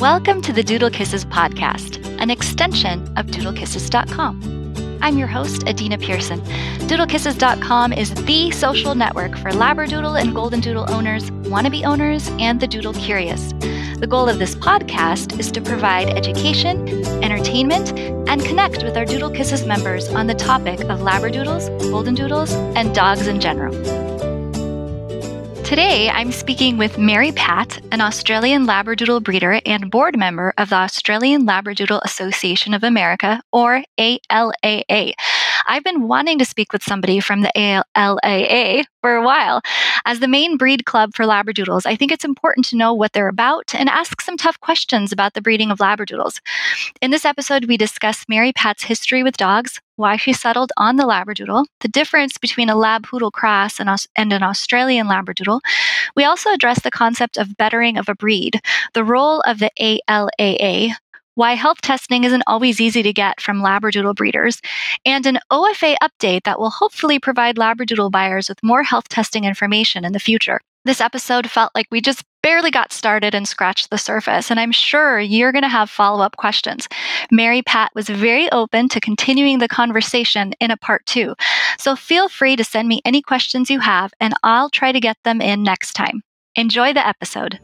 Welcome to the Doodle Kisses podcast, an extension of doodlekisses.com. I'm your host, Adina Pearson. Doodlekisses.com is the social network for Labradoodle and Golden Doodle owners, wannabe owners, and the Doodle curious. The goal of this podcast is to provide education, entertainment, and connect with our Doodle Kisses members on the topic of Labradoodles, Golden Doodles, and dogs in general. Today, I'm speaking with Mary Pat, an Australian Labradoodle breeder and board member of the Australian Labradoodle Association of America, or ALAA. I've been wanting to speak with somebody from the ALAA for a while. As the main breed club for Labradoodles, I think it's important to know what they're about and ask some tough questions about the breeding of Labradoodles. In this episode, we discuss Mary Pat's history with dogs, why she settled on the Labradoodle, the difference between a Lab Poodle cross and, and, an Australian Labradoodle. We also address the concept of bettering of a breed, the role of the ALAA, why health testing isn't always easy to get from Labradoodle breeders, and an OFA update that will hopefully provide Labradoodle buyers with more health testing information in the future. This episode felt like we just barely got started and scratched the surface, and I'm sure you're going to have follow up questions. Mary Pat was very open to continuing the conversation in a part two, so feel free to send me any questions you have, and I'll try to get them in next time. Enjoy the episode.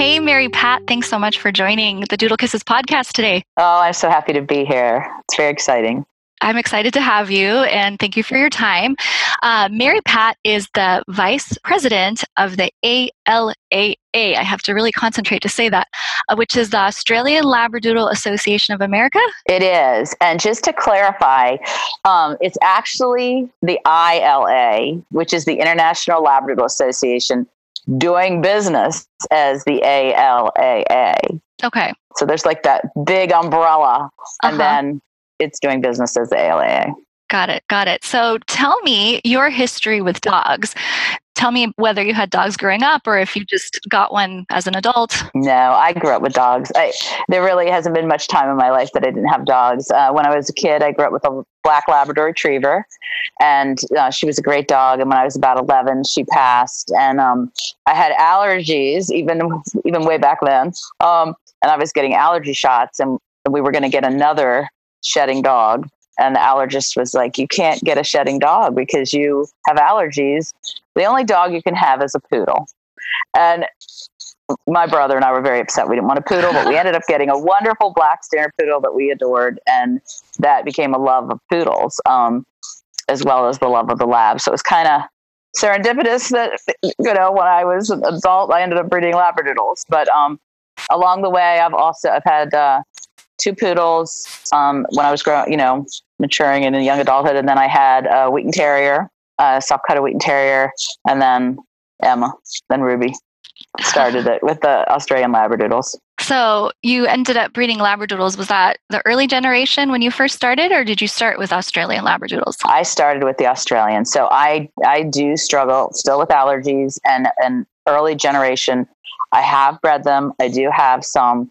Hey, Mary Pat, thanks so much for joining the Doodle Kisses podcast today. Oh, I'm so happy to be here. It's very exciting. I'm excited to have you and thank you for your time. Uh, Mary Pat is the vice president of the ALAA. I have to really concentrate to say that, uh, which is the Australian Labradoodle Association of America. It is. And just to clarify, um, it's actually the ILA, which is the International Labradoodle Association doing business as the ALAA. Okay. So there's like that big umbrella, and uh-huh. then it's doing business as the ALAA. Got it. Got it. So tell me your history with dogs tell me whether you had dogs growing up or if you just got one as an adult. No, I grew up with dogs. I, there really hasn't been much time in my life that I didn't have dogs. Uh, when I was a kid, I grew up with a black Labrador Retriever, and uh, she was a great dog. And when I was about eleven, she passed, and um, I had allergies even even way back then. Um, and I was getting allergy shots, and we were going to get another shedding dog and the allergist was like, "You can't get a shedding dog because you have allergies. The only dog you can have is a poodle." And my brother and I were very upset. We didn't want a poodle, but we ended up getting a wonderful black standard poodle that we adored, and that became a love of poodles, um, as well as the love of the lab. So it was kind of serendipitous that you know when I was an adult, I ended up breeding labradoodles. But um, along the way, I've also I've had uh, two poodles um, when I was growing, you know, maturing in young adulthood, and then I had a Wheaten Terrier, a soft coated Wheaten Terrier, and then Emma, then Ruby. Started it with the Australian Labradoodles. So you ended up breeding Labradoodles. Was that the early generation when you first started, or did you start with Australian Labradoodles? I started with the Australian. So I I do struggle still with allergies and an early generation. I have bred them. I do have some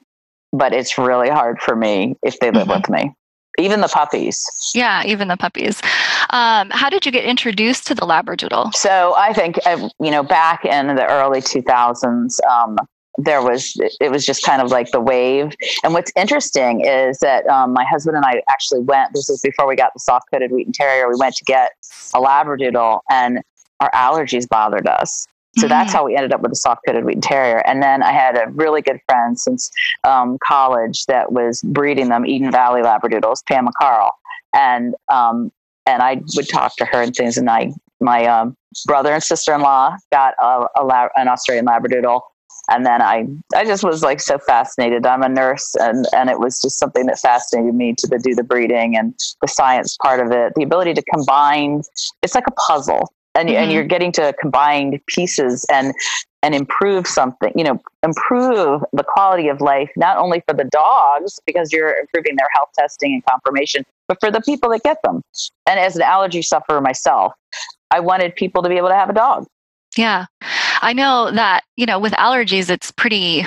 but it's really hard for me if they live mm-hmm. with me even the puppies. Yeah, even the puppies. Um, how did you get introduced to the Labradoodle? So I think uh, you know back in the early 2000s, um, there was it was just kind of like the wave. And what's interesting is that um, my husband and I actually went. This was before we got the soft coated Wheaten Terrier. We went to get a Labradoodle, and our allergies bothered us. So mm-hmm. that's how we ended up with a soft coated Wheaten Terrier. And then I had a really good friend since um, college that was breeding them, Eden Valley Labradoodles, Pam McCarl. And um, and I would talk to her and things. And I, my um, brother and sister in law got a, a an Australian Labradoodle. And then I, I just was like so fascinated. I'm a nurse, and and it was just something that fascinated me to the, do the breeding and the science part of it. The ability to combine, it's like a puzzle and, mm-hmm. and you're getting to combine pieces and and improve something you know improve the quality of life not only for the dogs because you're improving their health testing and conformation but for the people that get them. And as an allergy sufferer myself i wanted people to be able to have a dog. Yeah. I know that you know with allergies it's pretty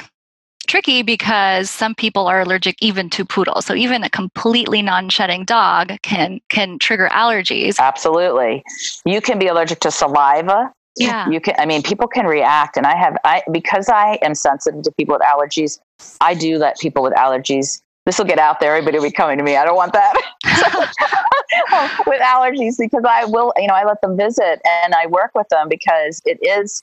tricky because some people are allergic even to poodles. So even a completely non-shedding dog can can trigger allergies. Absolutely. You can be allergic to saliva. Yeah. You can I mean people can react and I have I because I am sensitive to people with allergies, I do let people with allergies this will get out there. Everybody will be coming to me. I don't want that with allergies because I will, you know, I let them visit and I work with them because it is,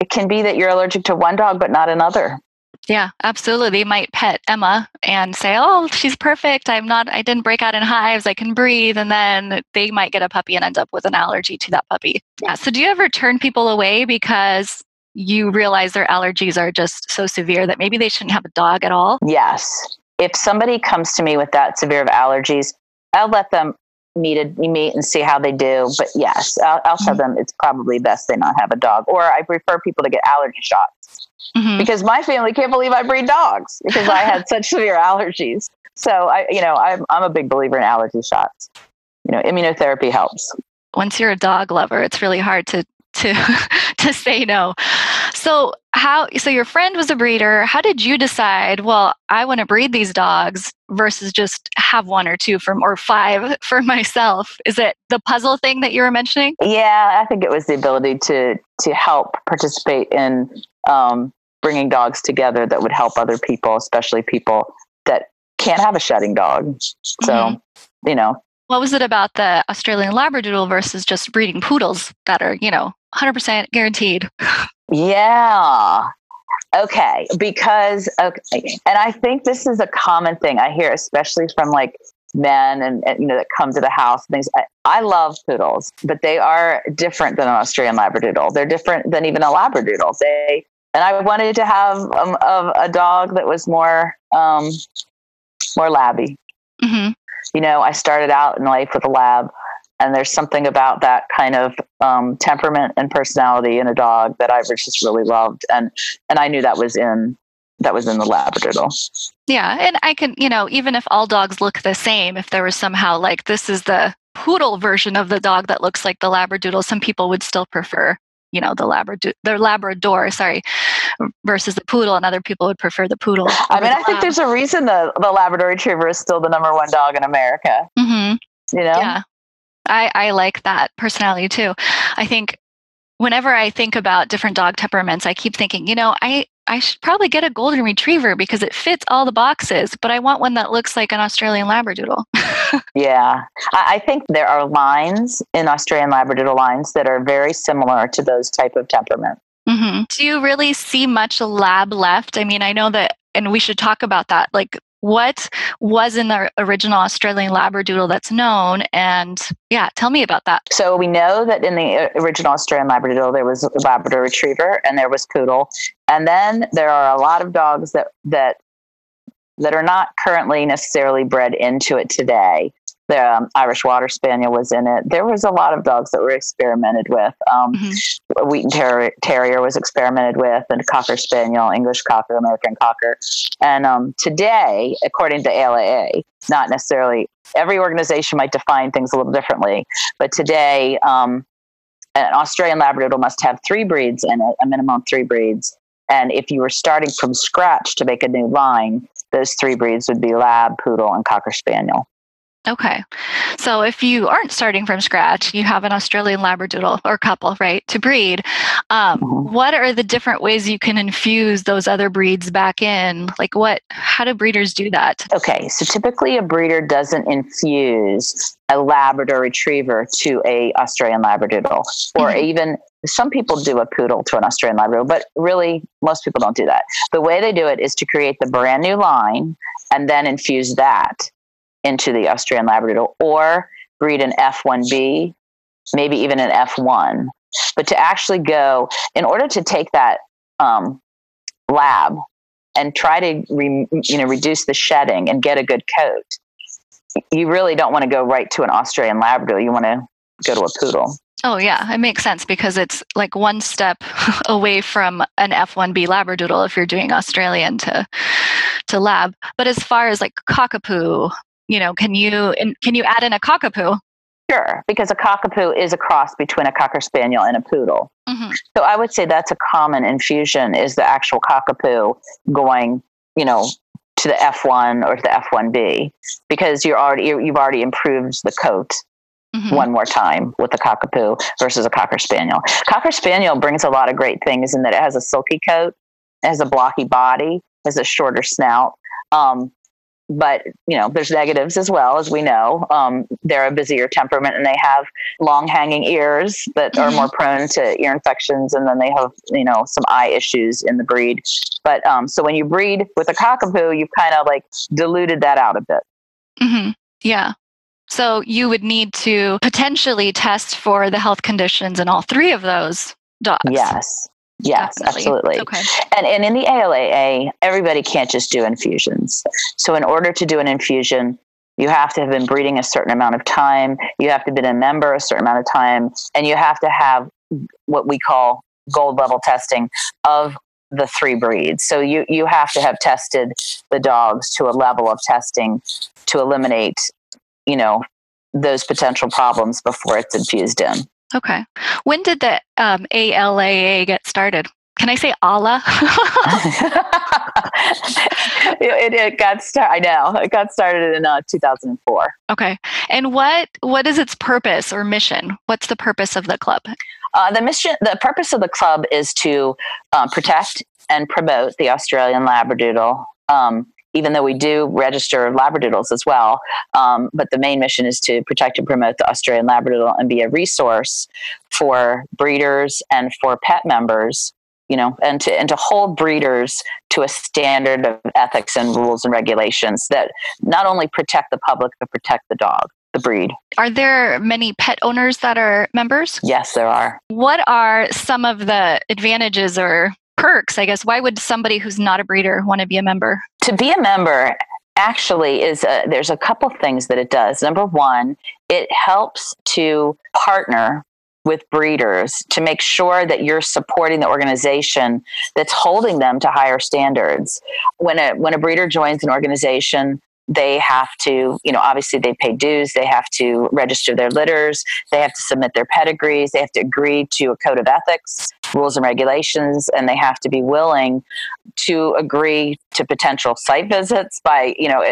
it can be that you're allergic to one dog, but not another. Yeah, absolutely. They might pet Emma and say, "Oh, she's perfect. I'm not. I didn't break out in hives. I can breathe." And then they might get a puppy and end up with an allergy to that puppy. Yeah. So, do you ever turn people away because you realize their allergies are just so severe that maybe they shouldn't have a dog at all? Yes. If somebody comes to me with that severe of allergies, I'll let them meet a, meet and see how they do. But yes, I'll, I'll tell mm-hmm. them it's probably best they not have a dog. Or I prefer people to get allergy shots mm-hmm. because my family can't believe I breed dogs because I had such severe allergies. So I, you know, I'm I'm a big believer in allergy shots. You know, immunotherapy helps. Once you're a dog lover, it's really hard to to to say no. So how so your friend was a breeder. How did you decide, well, I want to breed these dogs versus just have one or two from or five for myself? Is it the puzzle thing that you were mentioning? Yeah, I think it was the ability to to help participate in um, bringing dogs together that would help other people, especially people that can't have a shedding dog. So, mm-hmm. you know, what was it about the Australian Labradoodle versus just breeding poodles that are, you know, 100% guaranteed? Yeah. Okay. Because, okay. And I think this is a common thing I hear, especially from like men and, and you know, that come to the house and things. I, I, love poodles, but they are different than an Australian Labradoodle. They're different than even a Labradoodle. They, and I wanted to have um, a, a dog that was more, um, more labby. Mm-hmm. You know, I started out in life with a lab and there's something about that kind of um, temperament and personality in a dog that I just really loved, and and I knew that was in that was in the Labradoodle. Yeah, and I can, you know, even if all dogs look the same, if there was somehow like this is the poodle version of the dog that looks like the Labradoodle, some people would still prefer, you know, the Labrador, the Labrador, sorry, versus the poodle, and other people would prefer the poodle. I mean, I think there's a reason the the Labrador Retriever is still the number one dog in America. Mm-hmm. You know, yeah, I, I like that personality too. I think whenever I think about different dog temperaments, I keep thinking, you know, I, I should probably get a golden retriever because it fits all the boxes, but I want one that looks like an Australian Labradoodle. yeah. I think there are lines in Australian Labradoodle lines that are very similar to those type of temperament. Mm-hmm. Do you really see much lab left? I mean, I know that, and we should talk about that. Like what was in the original Australian Labradoodle that's known? And yeah, tell me about that. So we know that in the uh, original Australian Labradoodle, there was Labrador Retriever and there was Poodle. And then there are a lot of dogs that, that, that are not currently necessarily bred into it today the um, Irish Water Spaniel was in it. There was a lot of dogs that were experimented with. Um, mm-hmm. Wheaten Terrier, Terrier, was experimented with, and Cocker Spaniel, English Cocker, American Cocker. And um, today, according to ALAA, not necessarily every organization might define things a little differently, but today, um, an Australian Labradoodle must have three breeds in it, a minimum three breeds. And if you were starting from scratch to make a new line, those three breeds would be Lab, Poodle, and Cocker Spaniel. Okay. So if you aren't starting from scratch, you have an Australian Labradoodle or couple, right, to breed. Um, mm-hmm. What are the different ways you can infuse those other breeds back in? Like what, how do breeders do that? Okay. So typically a breeder doesn't infuse a Labrador retriever to a Australian Labradoodle or mm-hmm. even some people do a poodle to an Australian Labradoodle, but really most people don't do that. The way they do it is to create the brand new line and then infuse that into the Australian Labradoodle or breed an F1B, maybe even an F1. But to actually go, in order to take that um, lab and try to re, you know reduce the shedding and get a good coat, you really don't want to go right to an Australian Labrador. You want to go to a poodle. Oh yeah, it makes sense because it's like one step away from an F1B Labradoodle if you're doing Australian to to lab. But as far as like cockapoo, you know, can you can you add in a cockapoo? Sure, because a cockapoo is a cross between a cocker spaniel and a poodle. Mm-hmm. So I would say that's a common infusion is the actual cockapoo going you know, to the F1 or to the F1B because you're already you've already improved the coat mm-hmm. one more time with the cockapoo versus a cocker spaniel. Cocker spaniel brings a lot of great things in that it has a silky coat, it has a blocky body, has a shorter snout. Um, but you know there's negatives as well as we know. Um, they're a busier temperament and they have long hanging ears that mm-hmm. are more prone to ear infections and then they have you know some eye issues in the breed. But um, so when you breed with a cockapoo you've kind of like diluted that out a bit. Mm-hmm. yeah. So you would need to potentially test for the health conditions in all three of those dogs. Yes Yes, Definitely. absolutely. Okay. And and in the ALAA, everybody can't just do infusions. So in order to do an infusion, you have to have been breeding a certain amount of time, you have to have been a member a certain amount of time, and you have to have what we call gold level testing of the three breeds. So you you have to have tested the dogs to a level of testing to eliminate, you know, those potential problems before it's infused in. Okay. When did the um, ALAA get started? Can I say Allah? it, it, got started. I know it got started in uh, 2004. Okay, and what what is its purpose or mission? What's the purpose of the club? Uh, the mission, the purpose of the club is to uh, protect and promote the Australian Labradoodle. Um, even though we do register labradoodles as well. Um, but the main mission is to protect and promote the Australian Labradoodle and be a resource for breeders and for pet members. You know, and to and to hold breeders to a standard of ethics and rules and regulations that not only protect the public but protect the dog the breed. Are there many pet owners that are members? Yes, there are. What are some of the advantages or perks, I guess. Why would somebody who's not a breeder want to be a member? To be a member actually is a, there's a couple things that it does. Number one, it helps to partner with breeders to make sure that you're supporting the organization that's holding them to higher standards. When a when a breeder joins an organization, they have to, you know, obviously they pay dues, they have to register their litters, they have to submit their pedigrees, they have to agree to a code of ethics, rules and regulations, and they have to be willing to agree to potential site visits by, you know,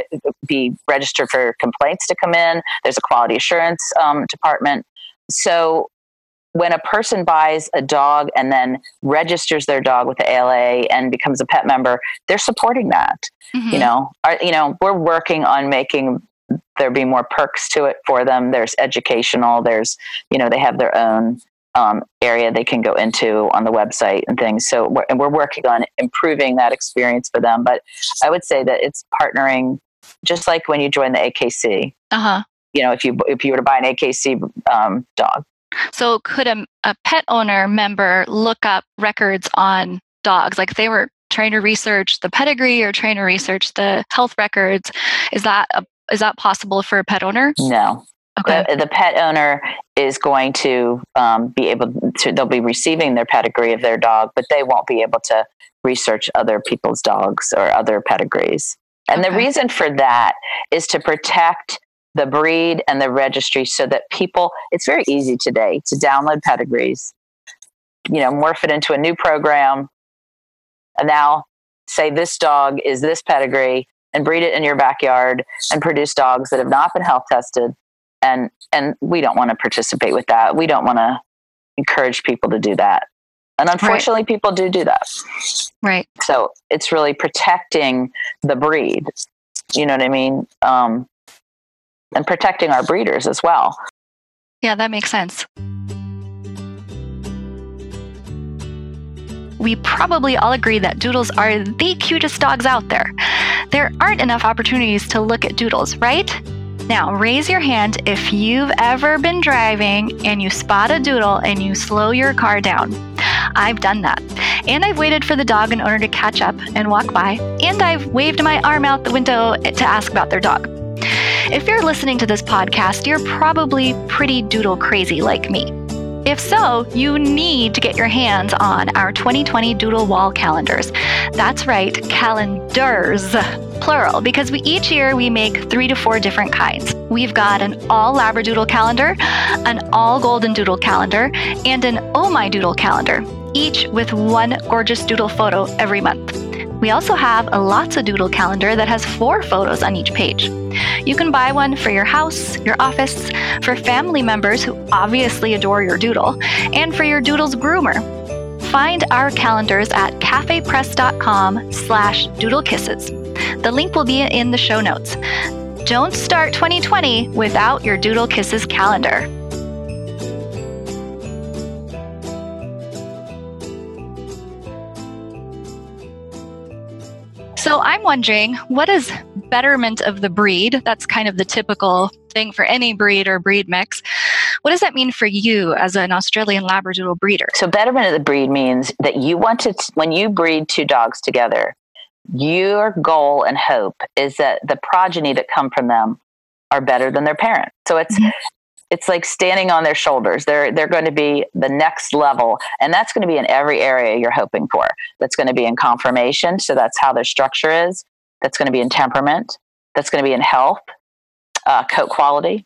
be registered for complaints to come in. There's a quality assurance um, department. So when a person buys a dog and then registers their dog with the ALA and becomes a pet member, they're supporting that. Mm-hmm. You know, Our, you know, we're working on making there be more perks to it for them. There's educational. There's, you know, they have their own um, area they can go into on the website and things. So, we're, and we're working on improving that experience for them. But I would say that it's partnering, just like when you join the AKC. Uh huh. You know, if you if you were to buy an AKC um, dog, so, could a, a pet owner member look up records on dogs? Like they were trying to research the pedigree or trying to research the health records. Is that a, is that possible for a pet owner? No. Okay. The, the pet owner is going to um, be able to. They'll be receiving their pedigree of their dog, but they won't be able to research other people's dogs or other pedigrees. And okay. the reason for that is to protect the breed and the registry so that people it's very easy today to download pedigrees you know morph it into a new program and now say this dog is this pedigree and breed it in your backyard and produce dogs that have not been health tested and and we don't want to participate with that. We don't want to encourage people to do that. And unfortunately right. people do do that. Right. So it's really protecting the breed. You know what i mean? Um, and protecting our breeders as well. Yeah, that makes sense. We probably all agree that doodles are the cutest dogs out there. There aren't enough opportunities to look at doodles, right? Now, raise your hand if you've ever been driving and you spot a doodle and you slow your car down. I've done that. And I've waited for the dog and owner to catch up and walk by, and I've waved my arm out the window to ask about their dog. If you're listening to this podcast, you're probably pretty doodle crazy like me. If so, you need to get your hands on our 2020 Doodle Wall calendars. That's right, calendars, plural, because we each year we make three to four different kinds. We've got an all Labradoodle calendar, an all Golden Doodle calendar, and an Oh My Doodle calendar, each with one gorgeous doodle photo every month. We also have a Lots Doodle calendar that has four photos on each page. You can buy one for your house, your office, for family members who obviously adore your doodle, and for your doodle's groomer. Find our calendars at cafepress.com slash doodlekisses. The link will be in the show notes. Don't start 2020 without your Doodle Kisses calendar. So I'm wondering, what is betterment of the breed? That's kind of the typical thing for any breed or breed mix. What does that mean for you as an Australian Labradoodle breeder? So betterment of the breed means that you want to, when you breed two dogs together, your goal and hope is that the progeny that come from them are better than their parents. So it's mm-hmm it's like standing on their shoulders. They're they're going to be the next level, and that's going to be in every area you're hoping for. That's going to be in conformation, so that's how their structure is. That's going to be in temperament. That's going to be in health, uh, coat quality,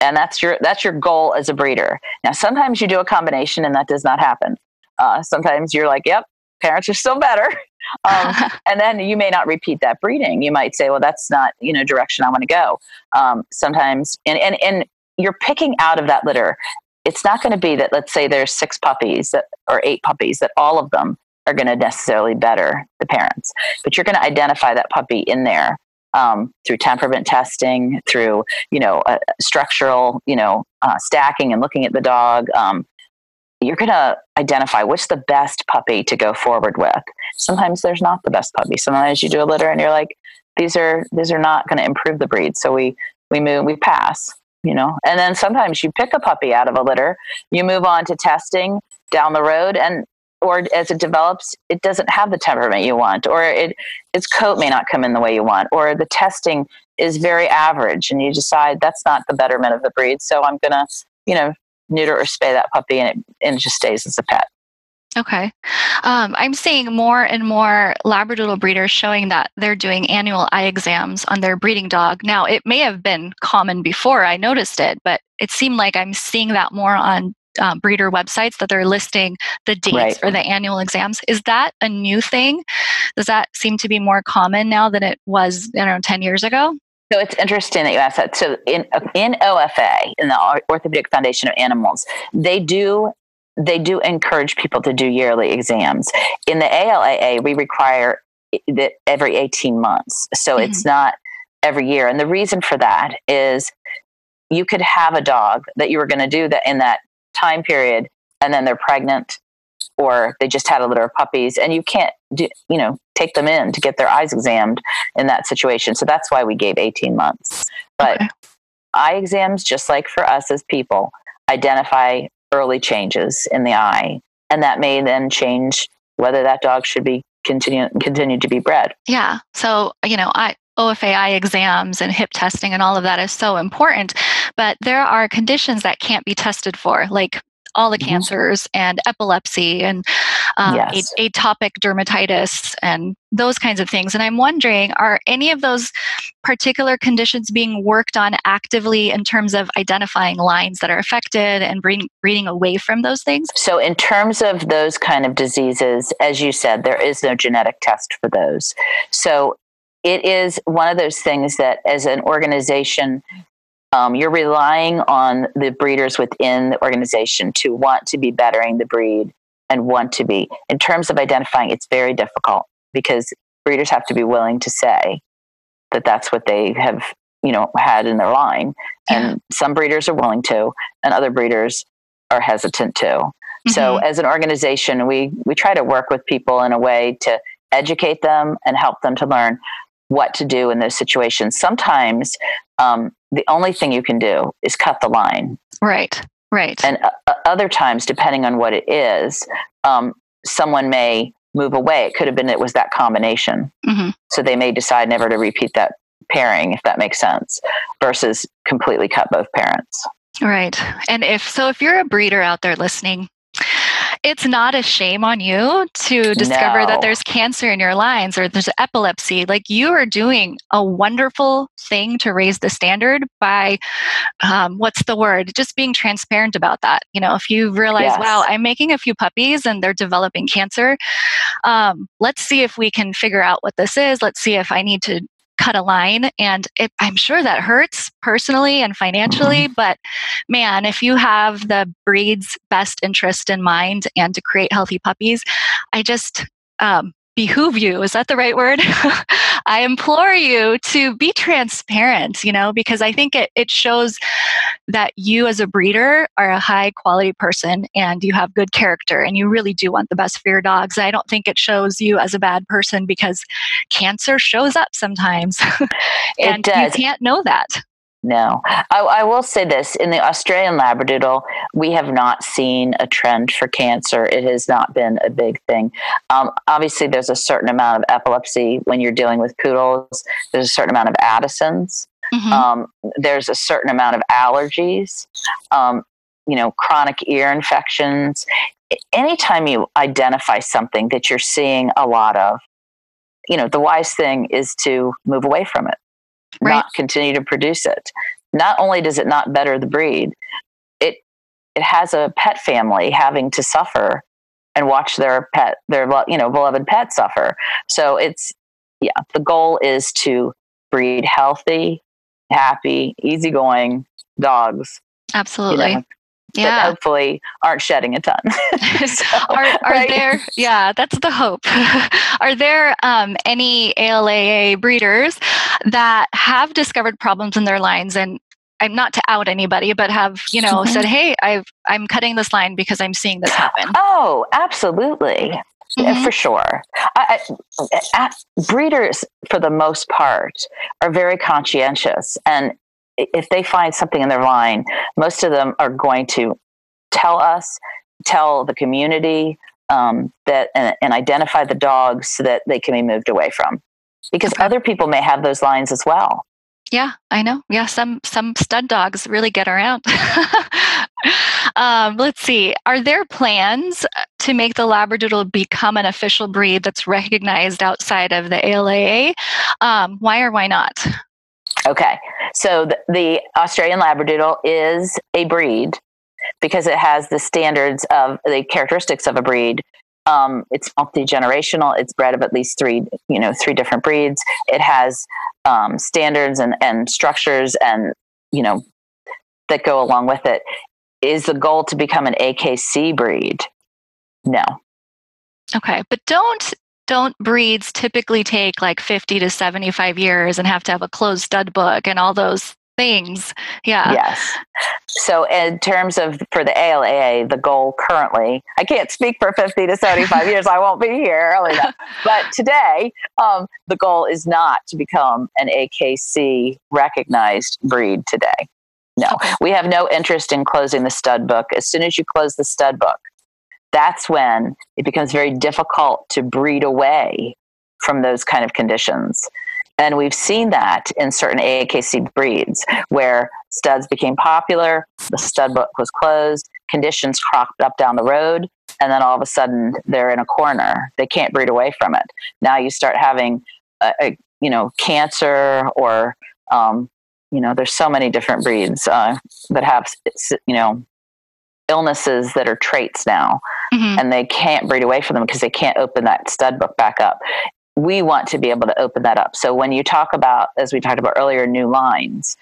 and that's your that's your goal as a breeder. Now, sometimes you do a combination, and that does not happen. Uh, sometimes you're like, "Yep, parents are still better," um, and then you may not repeat that breeding. You might say, "Well, that's not you know direction I want to go." Um, sometimes, and and and you're picking out of that litter. It's not going to be that, let's say there's six puppies that, or eight puppies, that all of them are going to necessarily better the parents. But you're going to identify that puppy in there um, through temperament testing, through you know structural, you know uh, stacking and looking at the dog. Um, you're going to identify what's the best puppy to go forward with. Sometimes there's not the best puppy. Sometimes you do a litter and you're like, these are these are not going to improve the breed. So we we move we pass you know? And then sometimes you pick a puppy out of a litter you move on to testing down the road and or as it develops it doesn't have the temperament you want or it its coat may not come in the way you want or the testing is very average and you decide that's not the betterment of the breed so i'm going to you know neuter or spay that puppy and it, and it just stays as a pet Okay. Um, I'm seeing more and more Labradoodle breeders showing that they're doing annual eye exams on their breeding dog. Now, it may have been common before I noticed it, but it seemed like I'm seeing that more on um, breeder websites that they're listing the dates right. for the annual exams. Is that a new thing? Does that seem to be more common now than it was, I don't know, 10 years ago? So it's interesting that you asked that. So in in OFA, in the Orthopedic Foundation of Animals, they do they do encourage people to do yearly exams. In the ALAA, we require that every 18 months. So mm-hmm. it's not every year. And the reason for that is you could have a dog that you were going to do that in that time period and then they're pregnant or they just had a litter of puppies and you can't do, you know take them in to get their eyes examined in that situation so that's why we gave 18 months but okay. eye exams just like for us as people identify early changes in the eye. And that may then change whether that dog should be continue continue to be bred. Yeah. So, you know, I OFA eye exams and hip testing and all of that is so important. But there are conditions that can't be tested for, like all the mm-hmm. cancers and epilepsy and um, yes. atopic dermatitis and those kinds of things. And I'm wondering, are any of those particular conditions being worked on actively in terms of identifying lines that are affected and bring, breeding away from those things? So, in terms of those kind of diseases, as you said, there is no genetic test for those. So, it is one of those things that as an organization um, you're relying on the breeders within the organization to want to be bettering the breed and want to be. In terms of identifying, it's very difficult because breeders have to be willing to say that that's what they have, you know, had in their line. And some breeders are willing to, and other breeders are hesitant to. Mm-hmm. So, as an organization, we we try to work with people in a way to educate them and help them to learn what to do in those situations. Sometimes um, the only thing you can do is cut the line. Right, right. And uh, other times, depending on what it is, um, someone may move away. It could have been it was that combination. Mm-hmm. So they may decide never to repeat that pairing, if that makes sense, versus completely cut both parents. Right. And if so, if you're a breeder out there listening, it's not a shame on you to discover no. that there's cancer in your lines or there's epilepsy. Like you are doing a wonderful thing to raise the standard by, um, what's the word? Just being transparent about that. You know, if you realize, yes. wow, I'm making a few puppies and they're developing cancer, um, let's see if we can figure out what this is. Let's see if I need to cut a line and it, i'm sure that hurts personally and financially mm-hmm. but man if you have the breed's best interest in mind and to create healthy puppies i just um, behoove you. Is that the right word? I implore you to be transparent you know because i think it, it shows that you as a breeder are a high quality person and you have good character and you really do want the best for your dogs. I don't think it shows you as a bad person because cancer shows up sometimes. And you can't know that no, I, I, will say this: in the Australian Labradoodle, we have not seen a trend for cancer. It has not been a big thing. Um, obviously, there's a certain amount of epilepsy when you're dealing with poodles. There's a certain amount of Addison's. Mm-hmm. Um, there's a certain amount of allergies. Um, you know, chronic ear infections. Anytime you identify something that you're seeing a lot of, you know, the wise thing is to move away from it right. not continue to produce it. Not only does it not better the breed, it it has a pet family having to suffer and watch their pet, their you know beloved pet suffer. So it's yeah, the goal is to breed healthy, happy, easygoing dogs. Absolutely. You know, yeah. hopefully aren't shedding a ton. so, are are right? there? Yeah, that's the hope. are there um, any ALAA breeders that have discovered problems in their lines and? I'm not to out anybody, but have you know mm-hmm. said, "Hey, I've I'm cutting this line because I'm seeing this happen." Oh, absolutely. Mm-hmm. for sure. I, I, breeders, for the most part, are very conscientious, and if they find something in their line, most of them are going to tell us, tell the community um, that, and, and, identify the dogs so that they can be moved away from, because okay. other people may have those lines as well. Yeah, I know. Yeah, some some stud dogs really get around. um, let's see. Are there plans to make the Labradoodle become an official breed that's recognized outside of the ALAA? Um, why or why not? Okay, so the, the Australian Labradoodle is a breed because it has the standards of the characteristics of a breed. Um, it's multi generational. It's bred of at least three, you know, three different breeds. It has um, standards and, and structures and you know that go along with it. Is the goal to become an AKC breed? No. Okay, but don't don't breeds typically take like 50 to 75 years and have to have a closed stud book and all those things? Yeah. Yes. So, in terms of for the ALAA, the goal currently, I can't speak for 50 to 75 years. I won't be here early enough. But today, um, the goal is not to become an AKC recognized breed today. No, okay. we have no interest in closing the stud book. As soon as you close the stud book, that's when it becomes very difficult to breed away from those kind of conditions. And we've seen that in certain AKC breeds where studs became popular, the stud book was closed, conditions cropped up down the road, and then all of a sudden they're in a corner. They can't breed away from it. Now you start having, a, a you know, cancer or, um, you know, there's so many different breeds uh, that have, you know, illnesses that are traits now mm-hmm. and they can't breed away from them because they can't open that stud book back up we want to be able to open that up so when you talk about as we talked about earlier new lines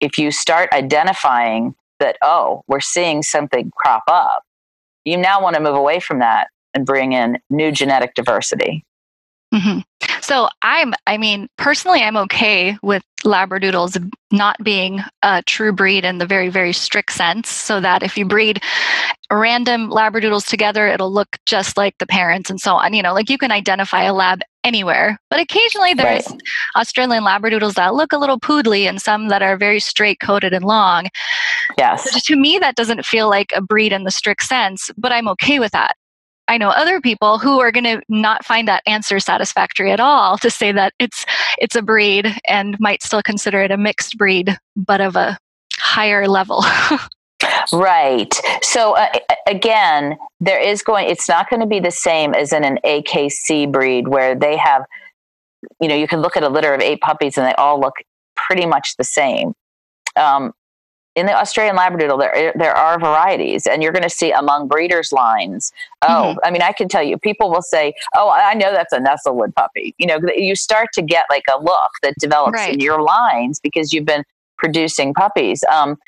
if you start identifying that oh we're seeing something crop up you now want to move away from that and bring in new genetic diversity mm-hmm. So I'm, I mean, personally, I'm okay with Labradoodles not being a true breed in the very, very strict sense. So that if you breed random Labradoodles together, it'll look just like the parents and so on. You know, like you can identify a lab anywhere. But occasionally there's right. Australian Labradoodles that look a little poodly and some that are very straight coated and long. Yes. So to me, that doesn't feel like a breed in the strict sense, but I'm okay with that. I know other people who are going to not find that answer satisfactory at all to say that it's it's a breed and might still consider it a mixed breed but of a higher level. right. So uh, again, there is going it's not going to be the same as in an AKC breed where they have you know, you can look at a litter of eight puppies and they all look pretty much the same. Um, in the Australian Labradoodle, there there are varieties, and you're going to see among breeders' lines. Oh, mm-hmm. I mean, I can tell you, people will say, "Oh, I know that's a Nestlewood puppy." You know, you start to get like a look that develops right. in your lines because you've been producing puppies, um,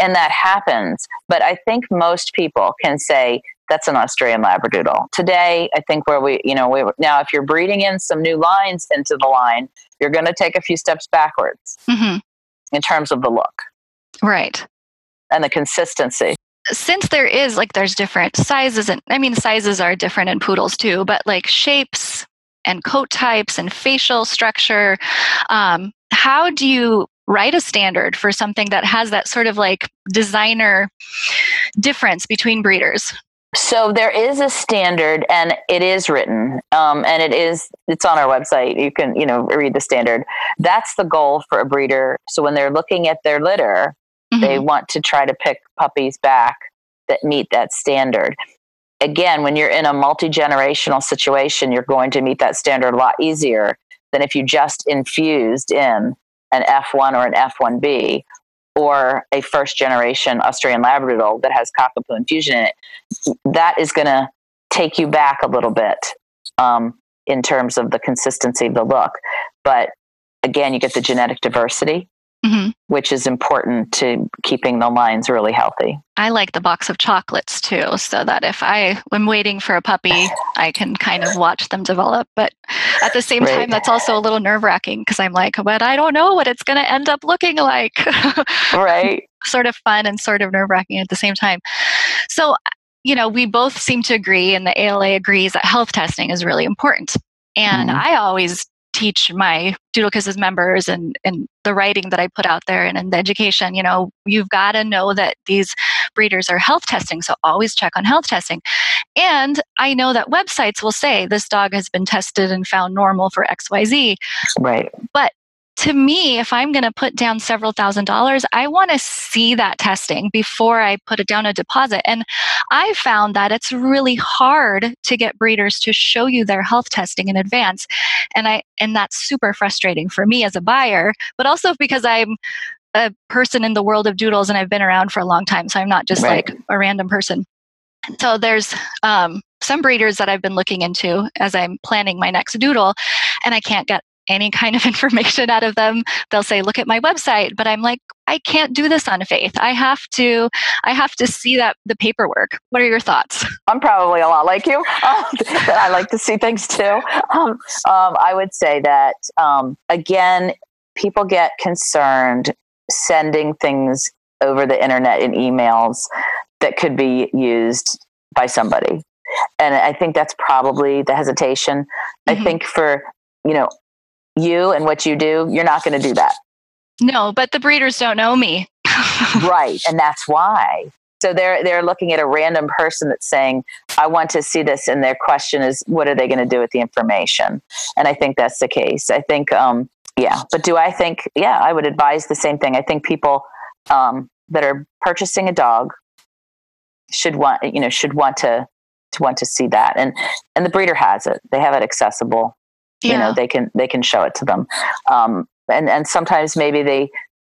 and that happens. But I think most people can say that's an Australian Labradoodle. Today, I think where we, you know, we now if you're breeding in some new lines into the line, you're going to take a few steps backwards mm-hmm. in terms of the look. Right. And the consistency. Since there is like there's different sizes and I mean sizes are different in poodles too, but like shapes and coat types and facial structure, um, how do you write a standard for something that has that sort of like designer difference between breeders? So there is a standard, and it is written, um, and it is it's on our website. You can you know read the standard. That's the goal for a breeder. So when they're looking at their litter, Mm-hmm. They want to try to pick puppies back that meet that standard. Again, when you're in a multi generational situation, you're going to meet that standard a lot easier than if you just infused in an F1 or an F1B or a first generation Australian Labradoodle that has cockapoo infusion in it. That is going to take you back a little bit um, in terms of the consistency of the look. But again, you get the genetic diversity mm-hmm. which is important to keeping the lines really healthy. I like the box of chocolates too, so that if I am waiting for a puppy, I can kind of watch them develop. But at the same right. time, that's also a little nerve wracking because I'm like, but I don't know what it's going to end up looking like. right. sort of fun and sort of nerve wracking at the same time. So, you know, we both seem to agree, and the ALA agrees that health testing is really important. And mm-hmm. I always teach my Doodle Kisses members and, and the writing that I put out there and in the education, you know, you've got to know that these breeders are health testing. So always check on health testing. And I know that websites will say this dog has been tested and found normal for XYZ. Right. But to me, if I'm going to put down several thousand dollars, I want to see that testing before I put it down a deposit. And I found that it's really hard to get breeders to show you their health testing in advance. And I and that's super frustrating for me as a buyer, but also because I'm a person in the world of doodles and I've been around for a long time. So I'm not just right. like a random person. So there's um, some breeders that I've been looking into as I'm planning my next doodle, and I can't get any kind of information out of them they'll say look at my website but i'm like i can't do this on faith. I have to i have to see that the paperwork. What are your thoughts? I'm probably a lot like you um, i like to see things too. Um, um, i would say that um, again people get concerned sending things over the internet in emails that could be used by somebody. And i think that's probably the hesitation. Mm-hmm. i think for you know you and what you do, you're not going to do that. No, but the breeders don't know me. right, and that's why. So they're they're looking at a random person that's saying, "I want to see this," and their question is, "What are they going to do with the information?" And I think that's the case. I think, um, yeah. But do I think? Yeah, I would advise the same thing. I think people um, that are purchasing a dog should want you know should want to to want to see that, and and the breeder has it. They have it accessible yeah. you know they can they can show it to them um, and and sometimes maybe they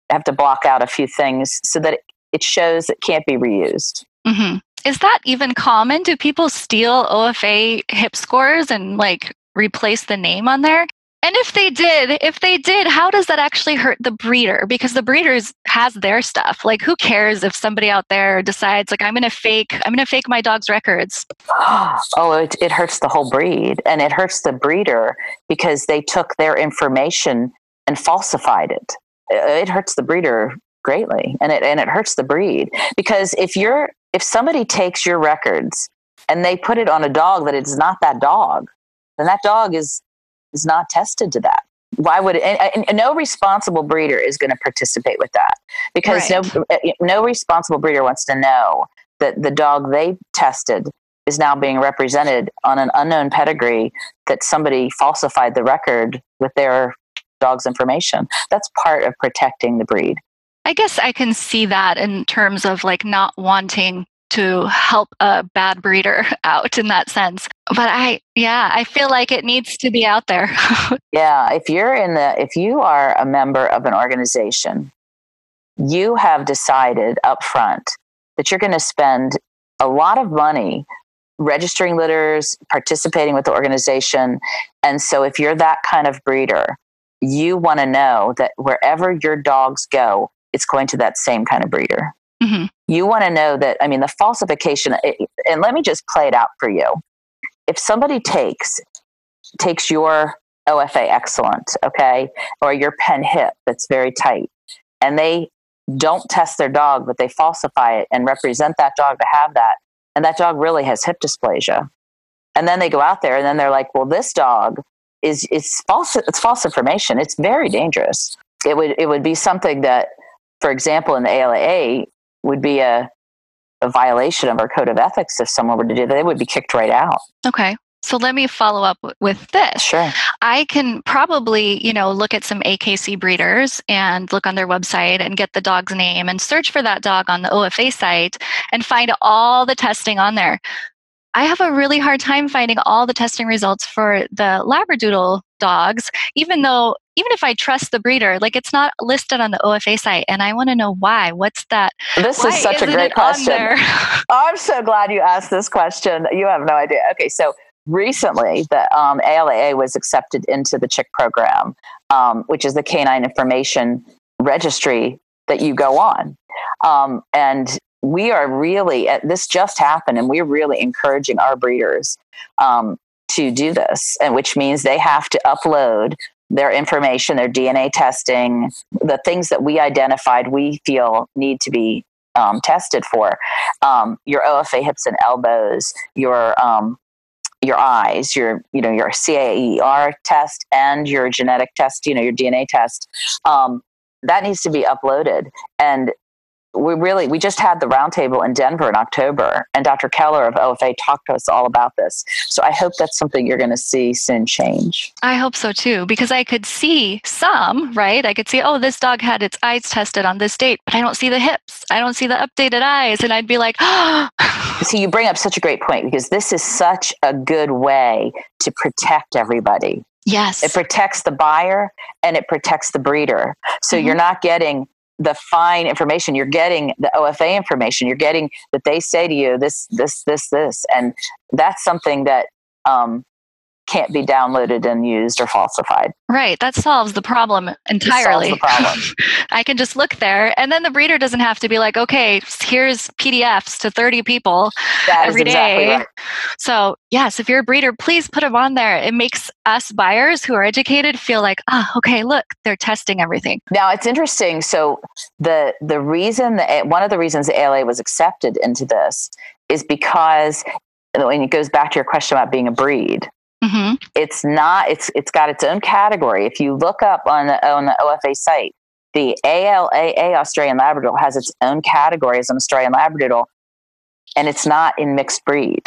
have to block out a few things so that it shows it can't be reused mm-hmm. is that even common do people steal OFA hip scores and like replace the name on there and if they did, if they did, how does that actually hurt the breeder? Because the breeders has their stuff. Like who cares if somebody out there decides like I'm going to fake I'm going to fake my dog's records. Oh, it, it hurts the whole breed and it hurts the breeder because they took their information and falsified it. Uh, it hurts the breeder greatly and it and it hurts the breed because if you're if somebody takes your records and they put it on a dog that it's not that dog, then that dog is is not tested to that. Why would and, and no responsible breeder is going to participate with that because right. no eh, no responsible breeder wants to know that the dog they tested is now being represented on an unknown pedigree that somebody falsified the record with their dog's information. That's part of protecting the breed. I guess i can see that in terms of like not wanting to help a bad breeder out in that sense. But I, yeah, I feel like it needs to be out there. yeah, if you're in the, if you are a member of an organization you have decided up front that you're going to spend a lot of money registering litters, participating with the organization. And so, if you're that kind of breeder, you want to know that wherever your dogs go, it's going to that same kind of breeder. Mm-hmm. You want to know that, I mean, the falsification, and let me just play it out for you. If somebody takes takes your OFA excellent, okay, or your PennHIP that's very tight, and they don't test their dog, but they falsify it and represent that dog to have that, and that dog really has hip dysplasia. And then they go out there and then they're like, well, this dog is it's false it's false information. It's very dangerous. It would it would be something that, for example, in the ALAA would be a a violation of our code of ethics if someone were to do that. They would be kicked right out. Okay. So let me follow up with this. Sure. I can probably, you know, look at some AKC breeders and look on their website and get the dog's name and search for that dog on the OFA site and find all the testing on there. I have a really hard time finding all the testing results for the Labradoodle dogs, even though, even if I trust the breeder, like it's not listed on the OFA site. And I want to know why. What's that? This is such a great question. I'm so glad you asked this question. You have no idea. Okay, so recently the um, ALAA was accepted into the CHIC program, um, which is the canine information registry that you go on. Um, and we are really, this just happened, and we're really encouraging our breeders um, to do this, and which means they have to upload their information, their DNA testing, the things that we identified we feel need to be um, tested for um, your OFA hips and elbows, your um, your eyes, your you know your CAER test and your genetic test, you know your DNA test, um, that needs to be uploaded. And we really we just had the roundtable in Denver in October, and Dr. Keller of OFA talked to us all about this. So I hope that's something you're going to see soon change. I hope so too, because I could see some right. I could see, oh, this dog had its eyes tested on this date, but I don't see the hips. I don't see the updated eyes, and I'd be like, oh. See, you bring up such a great point because this is such a good way to protect everybody. Yes. It protects the buyer and it protects the breeder. So mm-hmm. you're not getting the fine information you're getting the OFA information you're getting that they say to you this this this this. And that's something that um, can't be downloaded and used or falsified. Right. That solves the problem entirely. The problem. I can just look there and then the breeder doesn't have to be like, okay, here's PDFs to 30 people that every day. Exactly right. So, yes, if you're a breeder, please put them on there. It makes us buyers who are educated feel like, oh, okay, look, they're testing everything. Now, it's interesting. So, the the reason that eh, one of the reasons the ALA was accepted into this is because when it goes back to your question about being a breed, Mm-hmm. It's not. It's it's got its own category. If you look up on the on the OFA site, the ALAA Australian Labradoodle has its own category as an Australian Labradoodle, and it's not in mixed breed.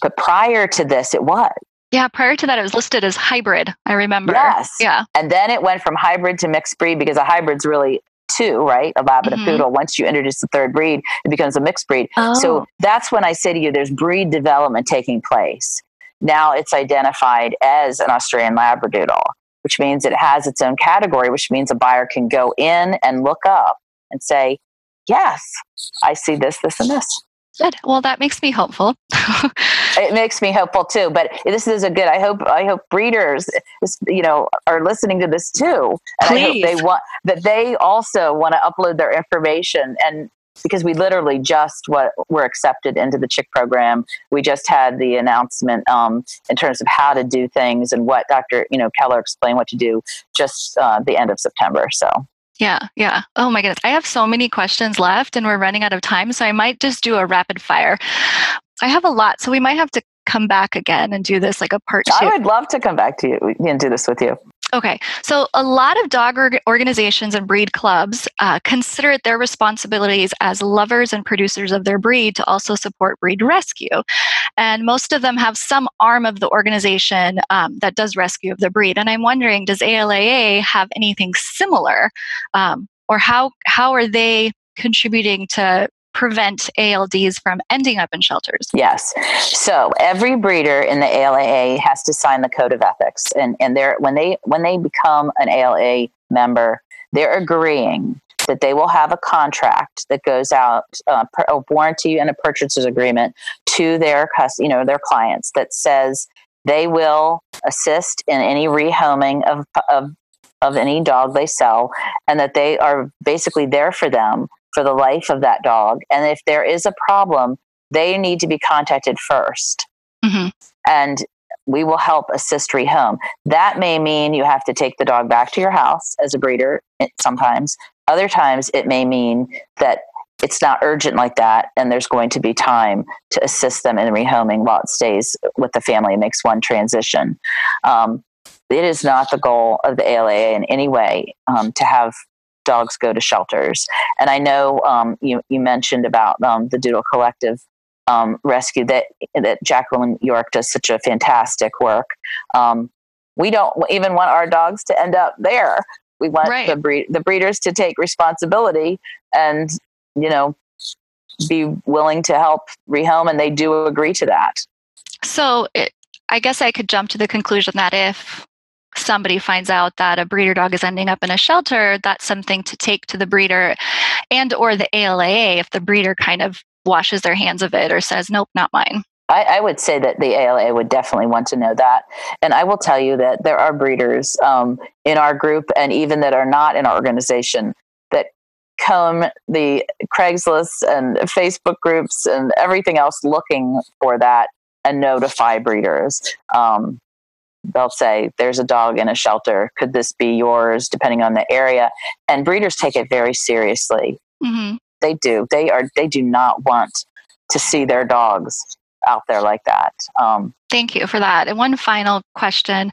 But prior to this, it was. Yeah, prior to that, it was listed as hybrid. I remember. Yes. Yeah. And then it went from hybrid to mixed breed because a hybrid's really two, right? A lab and mm-hmm. a poodle. Once you introduce the third breed, it becomes a mixed breed. Oh. So that's when I say to you, there's breed development taking place. Now it's identified as an Australian Labradoodle, which means it has its own category, which means a buyer can go in and look up and say, yes, I see this, this, and this. Good. Well, that makes me hopeful. it makes me hopeful too. But this is a good. I hope. I hope breeders, you know, are listening to this too, and Please. I hope they want that they also want to upload their information and because we literally just what were accepted into the CHIC program. We just had the announcement um, in terms of how to do things and what Dr. You know Keller explained what to do just uh, the end of September. So. Yeah, yeah. Oh my goodness. I have so many questions left and we're running out of time. So I might just do a rapid fire. I have a lot. So we might have to come back again and do this like a part two. I would love to come back to you and do this with you. Okay, so a lot of dog organizations and breed clubs uh, consider it their responsibilities as lovers and producers of their breed to also support breed rescue. And most of them have some arm of the organization um, that does rescue of the breed. And I'm wondering, does ALAA have anything similar? Um, or how, how are they contributing to prevent ALDs from ending up in shelters? Yes. So every breeder in the ALAA has to sign the code of ethics, and and they're when they when they become an ALA member, they're agreeing that they will have a contract that goes out, uh, a warranty and a purchaser's agreement to their you know their clients that says they will assist in any rehoming of, of of any dog they sell, and that they are basically there for them for the life of that dog. And if there is a problem, they need to be contacted 1st mm-hmm. And we will help assist rehome. That may mean you have to take the dog back to your house as a breeder eh, sometimes. Other times it may mean that it's not urgent like that and there's going to be time to assist them in rehoming while it stays with the family and makes one transition. Um, it is not the goal of the ALAA in any way um, to have dogs go to shelters. And I know um, you, you mentioned about um, the Doodle Collective um, rescue that that Jacqueline York does such a fantastic work. Um, we don't even want our dogs to end up there. We want right. the breed, the breeders to take responsibility and you know be willing to help rehome, and they do agree to that. So it, I guess I could jump to the conclusion that if somebody finds out that a breeder dog is ending up in a shelter that's something to take to the breeder and or the ALAA if the breeder kind of washes their hands of it or says, nope, not mine. I, I, would say that the ALA would definitely want to know that. And I will tell you that there are breeders um, in our group and even that are not in our organization that comb the Craigslist and Facebook groups and everything else looking for that and notify breeders. Um, they'll say, There's a dog in a shelter. Could this be yours? Depending on the area. And breeders take it very seriously. Mm-hmm they do. They are. They do not want to see their dogs out there like that. Um, Thank you for that. And one final question.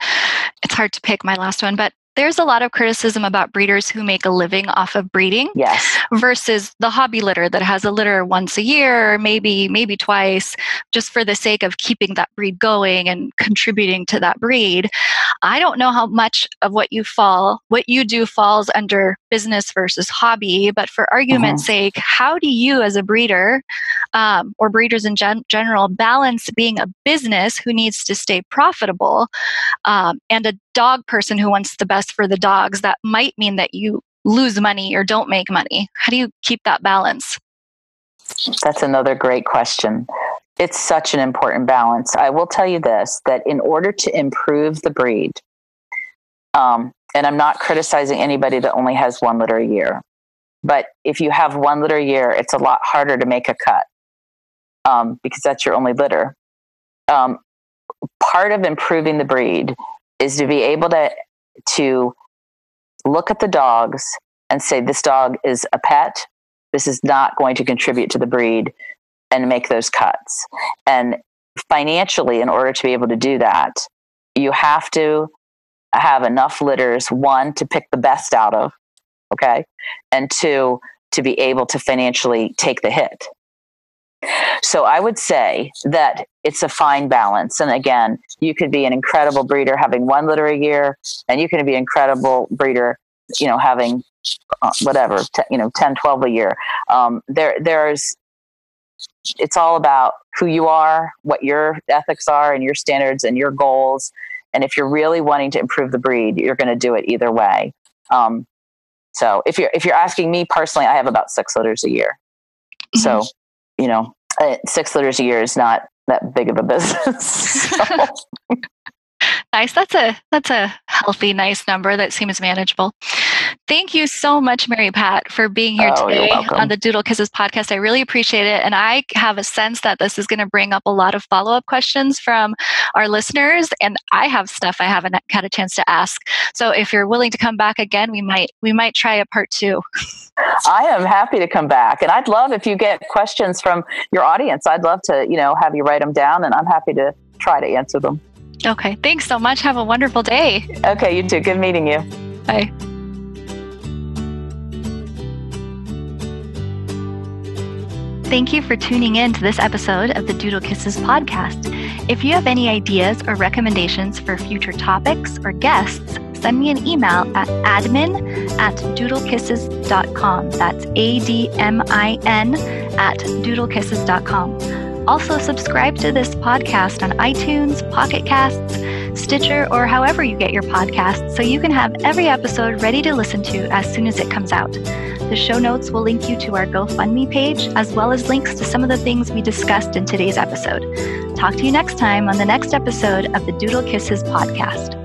It's hard to pick my last one, but there's a lot of criticism about breeders who make a living off of breeding yes versus the hobby litter that has a litter once a year maybe maybe twice just for the sake of keeping that breed going and contributing to that breed i don't know how much of what you fall what you do falls under business versus hobby but for argument's mm-hmm. sake how do you as a breeder um, or breeders in gen- general balance being a business who needs to stay profitable um, and a dog person who wants the best for the dogs, that might mean that you lose money or don't make money. How do you keep that balance? That's another great question. It's such an important balance. I will tell you this that in order to improve the breed, um, and I'm not criticizing anybody that only has one litter a year, but if you have one litter a year, it's a lot harder to make a cut um, because that's your only litter. Um, part of improving the breed is to be able to to look at the dogs and say this dog is a pet. This is not going to contribute to the breed and make those cuts. And financially in order to be able to do that you have to have enough litters one to pick the best out of okay and two to be able to financially take the hit so I would say that it's a fine balance. And again, you could be an incredible breeder having one litter a year, and you can be an incredible breeder, you know, having uh, whatever, t- you know, 10, 12 a year. Um, there, there's, it's all about who you are, what your ethics are, and your standards and your goals. And if you're really wanting to improve the breed, you're going to do it either way. Um, so if you're if you're asking me personally, I have about six litters a year. Mm-hmm. So you know, uh, six litters a year is not that big of a business. nice. That's a that's a healthy, nice number that seems manageable. Thank you so much, Mary Pat, for being here oh, today on the Doodle Kisses podcast. I really appreciate it. And I have a sense that this is going to bring up a lot of follow up questions from our listeners. And I have stuff I haven't had a chance to ask. So if you're willing to come back again, we might we might try a part two. I am happy to come back. And I'd love if you get questions from your audience. I'd love to, you know, have you write them down and I'm happy to try to answer them. Okay. Thanks so much. Have a wonderful day. Okay, you too. Good meeting you. Bye. Thank you for tuning in to this episode of the Doodle Kisses podcast. If you have any ideas or recommendations for future topics or guests, send me an email at admin at doodlekisses.com. That's A D M I N at doodlekisses.com. Also, subscribe to this podcast on iTunes, Pocket Casts, Stitcher, or however you get your podcasts so you can have every episode ready to listen to as soon as it comes out. The show notes will link you to our GoFundMe page, as well as links to some of the things we discussed in today's episode. Talk to you next time on the next episode of the Doodle Kisses podcast.